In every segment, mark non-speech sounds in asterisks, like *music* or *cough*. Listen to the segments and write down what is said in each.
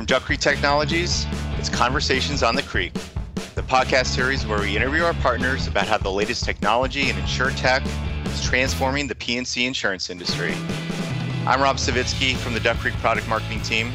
From Duck Creek Technologies, it's Conversations on the Creek, the podcast series where we interview our partners about how the latest technology and insurtech is transforming the P&C insurance industry. I'm Rob Savitsky from the Duck Creek Product Marketing Team.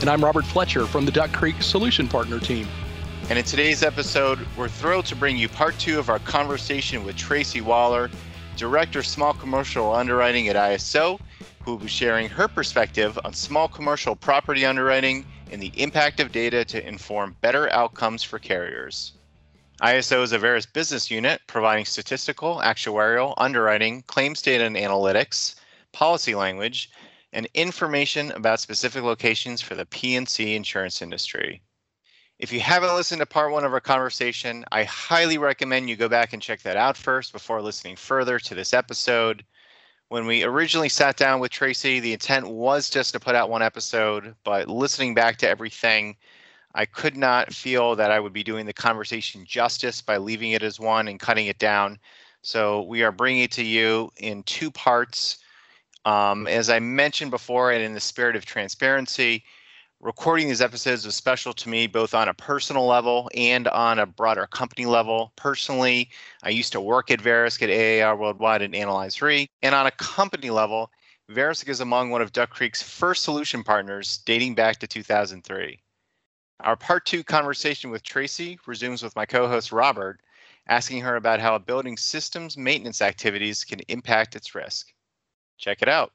And I'm Robert Fletcher from the Duck Creek Solution Partner Team. And in today's episode, we're thrilled to bring you part two of our conversation with Tracy Waller, Director of Small Commercial Underwriting at ISO, who will be sharing her perspective on small commercial property underwriting and the impact of data to inform better outcomes for carriers. ISO is a Verisk business unit providing statistical, actuarial, underwriting, claims data and analytics, policy language, and information about specific locations for the P&C insurance industry. If you haven't listened to part one of our conversation, I highly recommend you go back and check that out first before listening further to this episode. When we originally sat down with Tracy, the intent was just to put out one episode, but listening back to everything, I could not feel that I would be doing the conversation justice by leaving it as one and cutting it down. So we are bringing it to you in two parts. Um, as I mentioned before, and in the spirit of transparency, recording these episodes was special to me both on a personal level and on a broader company level. Personally, I used to work at Verisk at AIR Worldwide and Analyze Re. And on a company level, Verisk is among one of Duck Creek's first solution partners dating back to 2003. Our part two conversation with Tracy resumes with my co host Robert, asking her about how a building's systems maintenance activities can impact its risk. Check it out.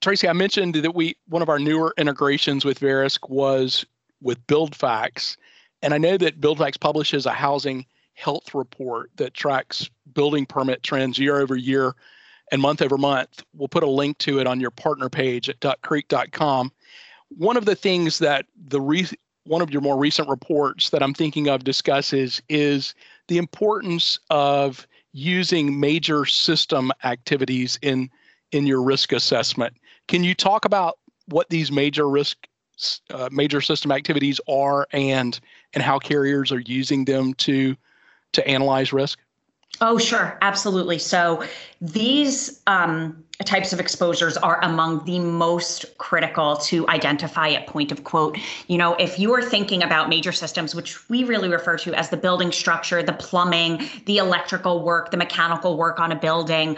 Tracy, I mentioned that we one of our newer integrations with Verisk was with BuildFax, and I know that BuildFax publishes a housing health report that tracks building permit trends year over year and month over month. We'll put a link to it on your partner page at duckcreek.com. One of the things that the re- one of your more recent reports that I'm thinking of discusses is the importance of using major system activities in in your risk assessment. Can you talk about what these major risk uh, major system activities are and and how carriers are using them to to analyze risk? Oh, sure, absolutely. So these um, types of exposures are among the most critical to identify at point of quote. You know, if you are thinking about major systems, which we really refer to as the building structure, the plumbing, the electrical work, the mechanical work on a building,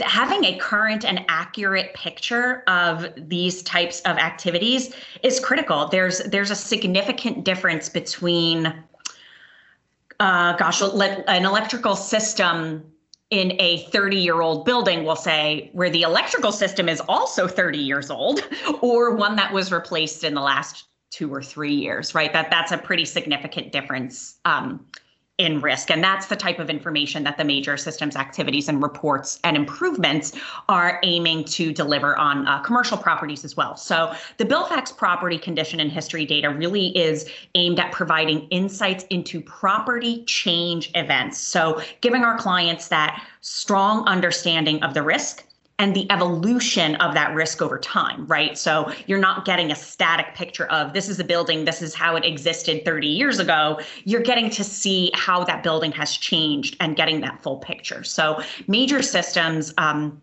having a current and accurate picture of these types of activities is critical. There's there's a significant difference between, uh, gosh, an electrical system in a 30 year old building, we'll say, where the electrical system is also 30 years old, or one that was replaced in the last two or three years, right? That that's a pretty significant difference. Um, in risk. And that's the type of information that the major systems activities and reports and improvements are aiming to deliver on uh, commercial properties as well. So the BuildFax property condition and history data really is aimed at providing insights into property change events. So giving our clients that strong understanding of the risk and the evolution of that risk over time, right? So you're not getting a static picture of this is a building, this is how it existed 30 years ago. You're getting to see how that building has changed and getting that full picture. So major systems. Um,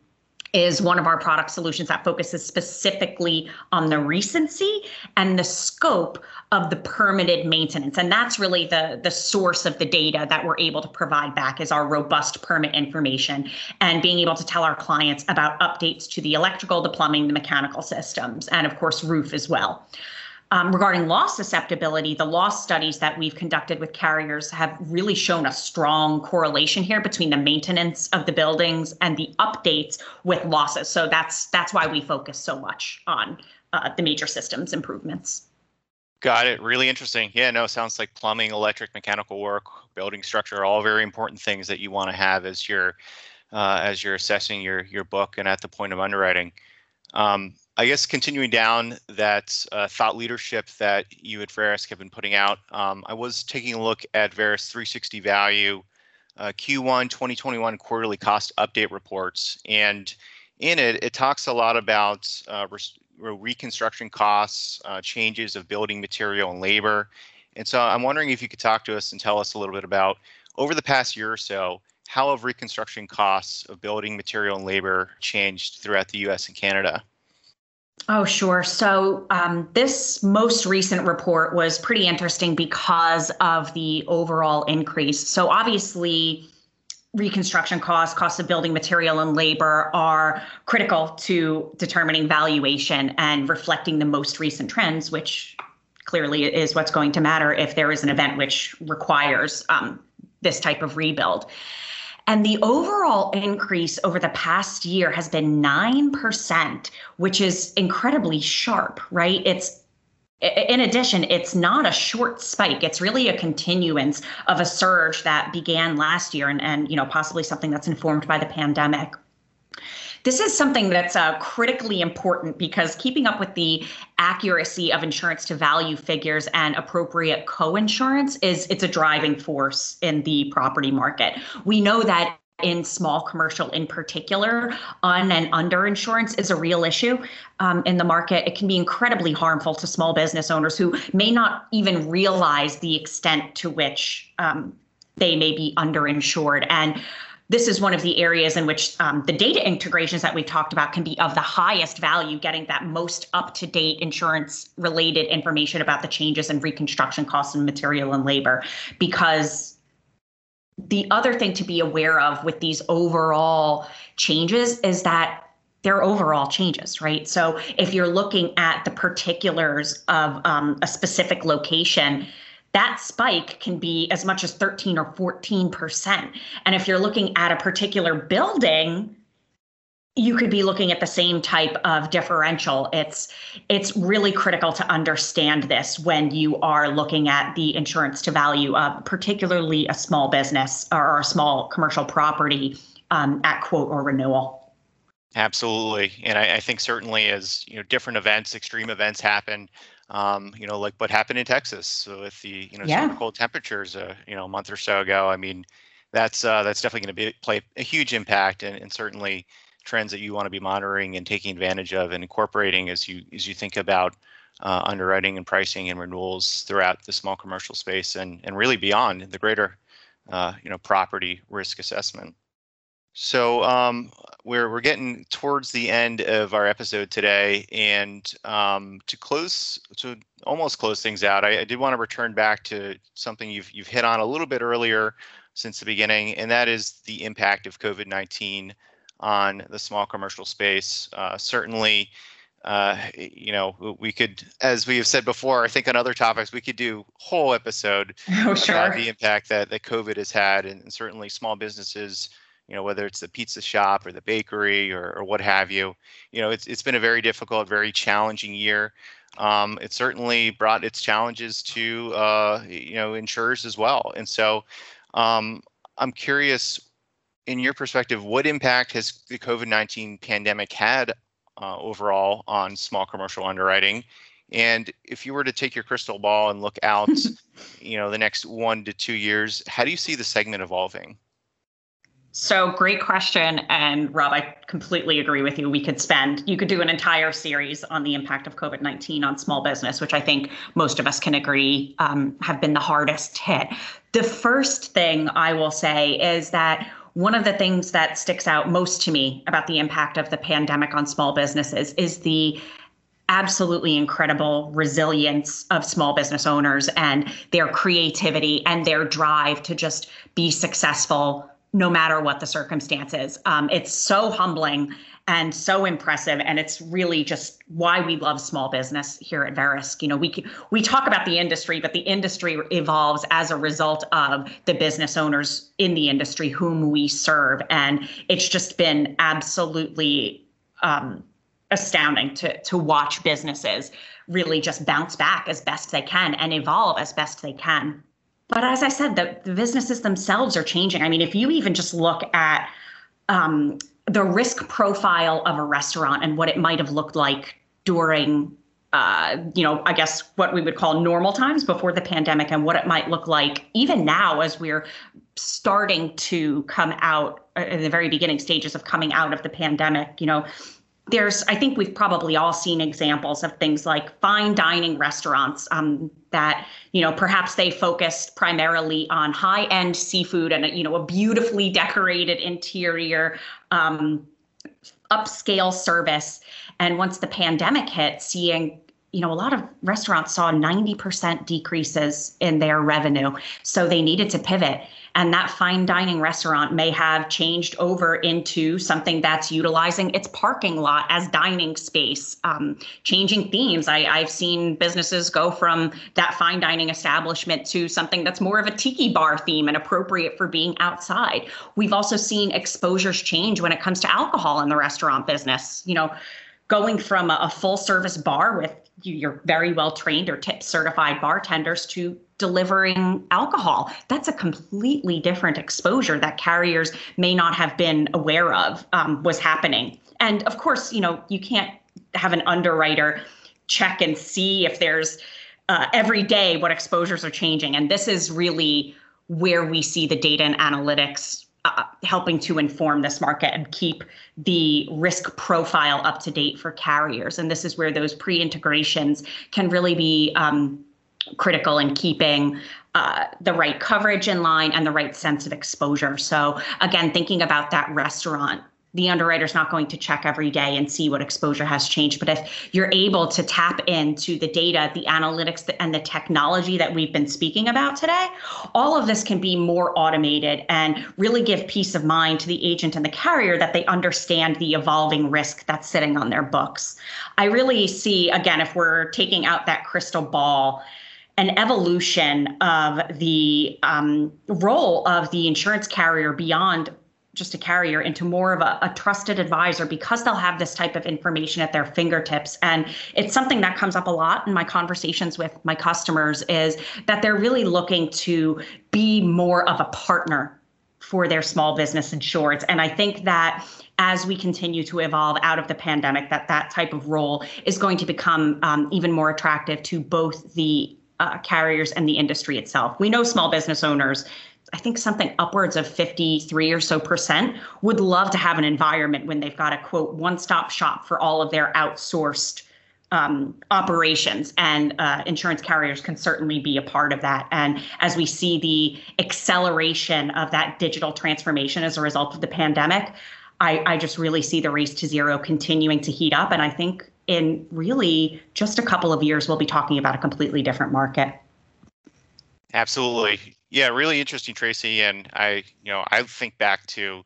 is one of our product solutions that focuses specifically on the recency and the scope of the permitted maintenance. And that's really the the source of the data that we're able to provide back is our robust permit information and being able to tell our clients about updates to the electrical the plumbing the mechanical systems and of course roof as well um, regarding loss susceptibility, the loss studies that we've conducted with carriers have really shown a strong correlation here between the maintenance of the buildings and the updates with losses. So that's that's why we focus so much on uh, the major systems improvements. Got it. Really interesting. Yeah, no, sounds like plumbing, electric, mechanical work, building structure, are all very important things that you want to have as you're uh, as you're assessing your your book and at the point of underwriting. Um, I guess continuing down that uh, thought leadership that you at Verisk have been putting out, um, I was taking a look at Verisk 360 Value uh, Q1 2021 quarterly cost update reports, and in it, it talks a lot about uh, reconstruction costs, uh, changes of building material and labor. And so I'm wondering if you could talk to us and tell us a little bit about over the past year or so, how have reconstruction costs of building material and labor changed throughout the US and Canada? Oh, sure. So, um, this most recent report was pretty interesting because of the overall increase. So, obviously, reconstruction costs, costs of building material and labor are critical to determining valuation and reflecting the most recent trends, which clearly is what's going to matter if there is an event which requires um, this type of rebuild. And the overall increase over the past year has been 9%, which is incredibly sharp, right? It's in addition, it's not a short spike. It's really a continuance of a surge that began last year and, and you know, possibly something that's informed by the pandemic. This is something that's uh, critically important because keeping up with the accuracy of insurance to value figures and appropriate co-insurance is it's a driving force in the property market. We know that in small commercial in particular, un and underinsurance is a real issue um, in the market. It can be incredibly harmful to small business owners who may not even realize the extent to which um, they may be underinsured. And this is one of the areas in which um, the data integrations that we talked about can be of the highest value, getting that most up to date insurance related information about the changes in reconstruction costs and material and labor. Because the other thing to be aware of with these overall changes is that they're overall changes, right? So if you're looking at the particulars of um, a specific location, that spike can be as much as 13 or 14%. And if you're looking at a particular building, you could be looking at the same type of differential it's it's really critical to understand this when you are looking at the insurance to value of particularly a small business or a small commercial property um, at quote or renewal absolutely and I, I, think certainly as you know different events extreme events happen um, you know, like what happened in Texas with the you know yeah. cold temperatures, uh, you know, a month or so ago. I mean, that's uh, that's definitely going to be play a huge impact, and, and certainly trends that you want to be monitoring and taking advantage of and incorporating as you as you think about uh, underwriting and pricing and renewals throughout the small commercial space and and really beyond the greater uh, you know property risk assessment. So um, we're we're getting towards the end of our episode today, and um, to close to almost close things out, I, I, did want to return back to something you've you've hit on a little bit earlier since the beginning, and that is the impact of COVID nineteen on the small commercial space. Uh, certainly. Uh, you know, we could, as we have said before, I think on other topics, we could do whole episode *laughs* oh, sure. about the impact that, that COVID has had, and, and certainly small businesses you know whether it's the pizza shop or the bakery or, or what have you. You know it's, it's been a very difficult very challenging year. Um, it certainly brought its challenges to uh, you know insurers as well. And so um, i'm curious in your perspective what impact has the covid-19 pandemic had uh, overall on small commercial underwriting? And if you were to take your crystal ball and look out *laughs* you know the next one to two years how do you see the segment evolving so great question. And Rob, I completely agree with you. We could spend, you could do an entire series on the impact of COVID 19 on small business, which I think most of us can agree um, have been the hardest hit. The first thing I will say is that one of the things that sticks out most to me about the impact of the pandemic on small businesses is the absolutely incredible resilience of small business owners and their creativity and their drive to just be successful no matter what the circumstances. Um, it's so humbling and so impressive, and it's really just why we love small business here at Verisk. You know, we we talk about the industry, but the industry evolves as a result of the business owners in the industry whom we serve, and it's just been absolutely. Um, astounding to to watch businesses really just bounce back as best they can and evolve as best they can but as I said, the, the businesses themselves are changing. I mean, if you even just look at um, the risk profile of a restaurant and what it might have looked like during uh, you know, I guess what we would call normal times before the pandemic and what it might look like even now as we're starting to come out uh, in the very beginning stages of coming out of the pandemic. You know, there's i think we've probably all seen examples of things like fine dining restaurants um, that you know perhaps they focused primarily on high end seafood and you know a beautifully decorated interior um, upscale service And once the pandemic hit, seeing you know, a lot of restaurants saw 90% decreases in their revenue. So they needed to pivot. And that fine dining restaurant may have changed over into something that's utilizing its parking lot as dining space, um, changing themes. I, I've seen businesses go from that fine dining establishment to something that's more of a tiki bar theme and appropriate for being outside. We've also seen exposures change when it comes to alcohol in the restaurant business. You know, going from a, full service bar with your very well trained or tip certified bartenders to delivering alcohol. That's a completely different exposure that carriers may not have been aware of um, was happening. And of course, you know, you can't have an underwriter check and see if there's uh, every day what exposures are changing. And this is really where we see the data and analytics uh, helping to inform this market and keep the risk profile up to date for carriers. And this is where those pre integrations can really be um, critical in keeping uh, the right coverage in line and the right sense of exposure. So, again, thinking about that restaurant the underwriter's not going to check every day and see what exposure has changed. But if you're able to tap into the data, the analytics, and the technology that we've been speaking about today, all of this can be more automated and really give peace of mind to the agent and the carrier that they understand the evolving risk that's sitting on their books. I really see, again, if we're taking out that crystal ball, an evolution of the um, role of the insurance carrier beyond just a carrier into more of a, a, trusted advisor because they'll have this type of information at their fingertips. And it's something that comes up a lot in my conversations with my customers is that they're really looking to be more of a partner for their small business insureds. And i think that as we continue to evolve out of the pandemic that that type of role is going to become um, even more attractive to both the uh, carriers and the industry itself. We know small business owners I think something upwards of 53 or so percent would love to have an environment when they've got a quote one stop shop for all of their outsourced um, operations, and uh, insurance carriers can certainly be a part of that. And as we see the acceleration of that digital transformation as a result of the pandemic, I, I just really see the race to zero continuing to heat up. And I think in really just a couple of years, we'll be talking about a completely different market. Absolutely. Yeah, really interesting, Tracy. And I, you know, I think back to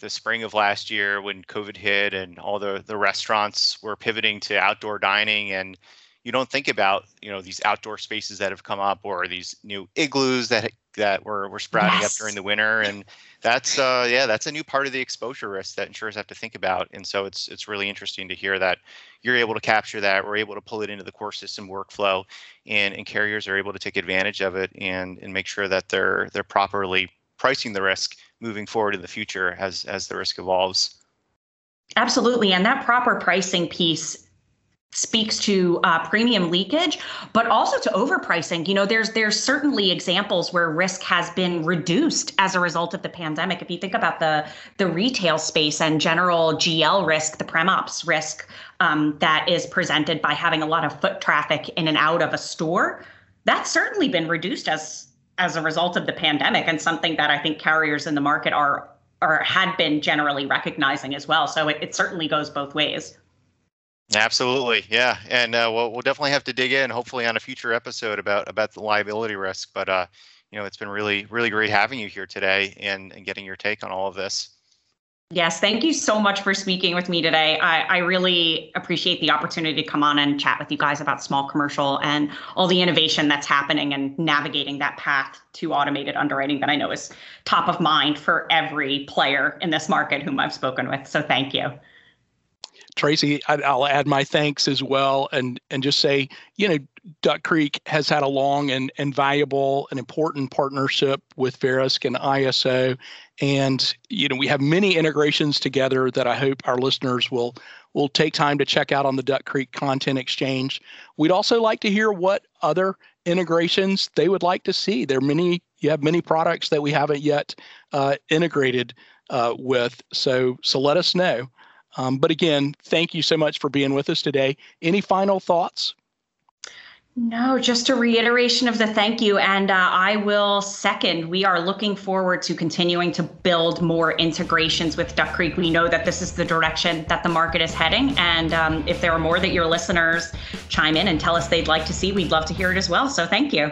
the spring of last year when COVID hit and all the the restaurants were pivoting to outdoor dining and you don't think about you know these outdoor spaces that have come up or these new igloos that that were, were sprouting yes. up during the winter and that's uh, yeah that's a new part of the exposure risk that insurers have to think about and so it's it's really interesting to hear that you're able to capture that we're able to pull it into the core system workflow and, and carriers are able to take advantage of it and and make sure that they're they're properly pricing the risk moving forward in the future as as the risk evolves Absolutely. And that proper pricing piece speaks to uh, premium leakage, but also to overpricing. You know, there's there's certainly examples where risk has been reduced as a result of the pandemic. If you think about the the retail space and general GL risk, the prem ops risk um, that is presented by having a lot of foot traffic in and out of a store, that's certainly been reduced as as a result of the pandemic, and something that I think carriers in the market are or had been generally recognizing as well. So it, it certainly goes both ways. Absolutely, yeah, and uh, we'll we'll definitely have to dig in, hopefully, on a future episode about about the liability risk. But uh, you know, it's been really really great having you here today and and getting your take on all of this. Yes, thank you so much for speaking with me today. I, I really appreciate the opportunity to come on and chat with you guys about small commercial and all the innovation that's happening and navigating that path to automated underwriting that I know is top of mind for every player in this market whom I've spoken with. So thank you. Tracy, I'll add my thanks as well, and and just say, you know, Duck Creek has had a long and and valuable and important partnership with Verisk and ISO, and you know we have many integrations together that I hope our listeners will will take time to check out on the Duck Creek Content Exchange. We'd also like to hear what other integrations they would like to see. There are many. You have many products that we haven't yet uh, integrated uh, with, so so let us know. Um, but again, thank you so much for being with us today. Any final thoughts? No, just a reiteration of the thank you. And uh, I will second, we are looking forward to continuing to build more integrations with Duck Creek. We know that this is the direction that the market is heading. And um, if there are more that your listeners chime in and tell us they'd like to see, we'd love to hear it as well. So thank you.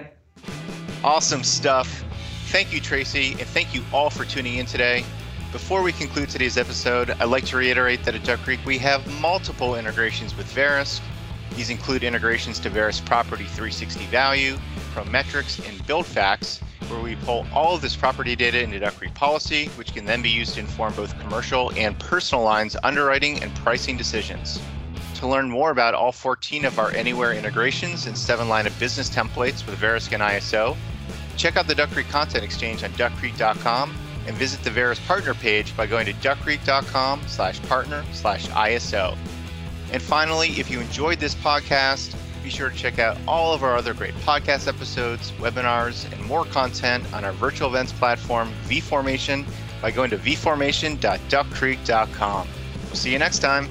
Awesome stuff. Thank you, Tracy. And thank you all for tuning in today. Before we conclude today's episode, I'd like to reiterate that at Duck Creek we have multiple integrations with Verisk these include integrations to Verisk Property 360 Value, ProMetrix, and BuildFax, where we pull all of this property data into Duck Creek Policy, which can then be used to inform both commercial and personal lines underwriting and pricing decisions. To learn more about all 14 of our Anywhere integrations and seven line of business templates with Verisk and ISO, check out the Duck Creek Content Exchange on duckcreek.com and visit the Verisk partner page by going to duckcreek.com slash partner slash ISO. And finally, if you enjoyed this podcast, be sure to check out all of our other great podcast episodes, webinars, and more content on our virtual events platform, vFormation, by going to vformation.duckcreek.com. We'll see you next time.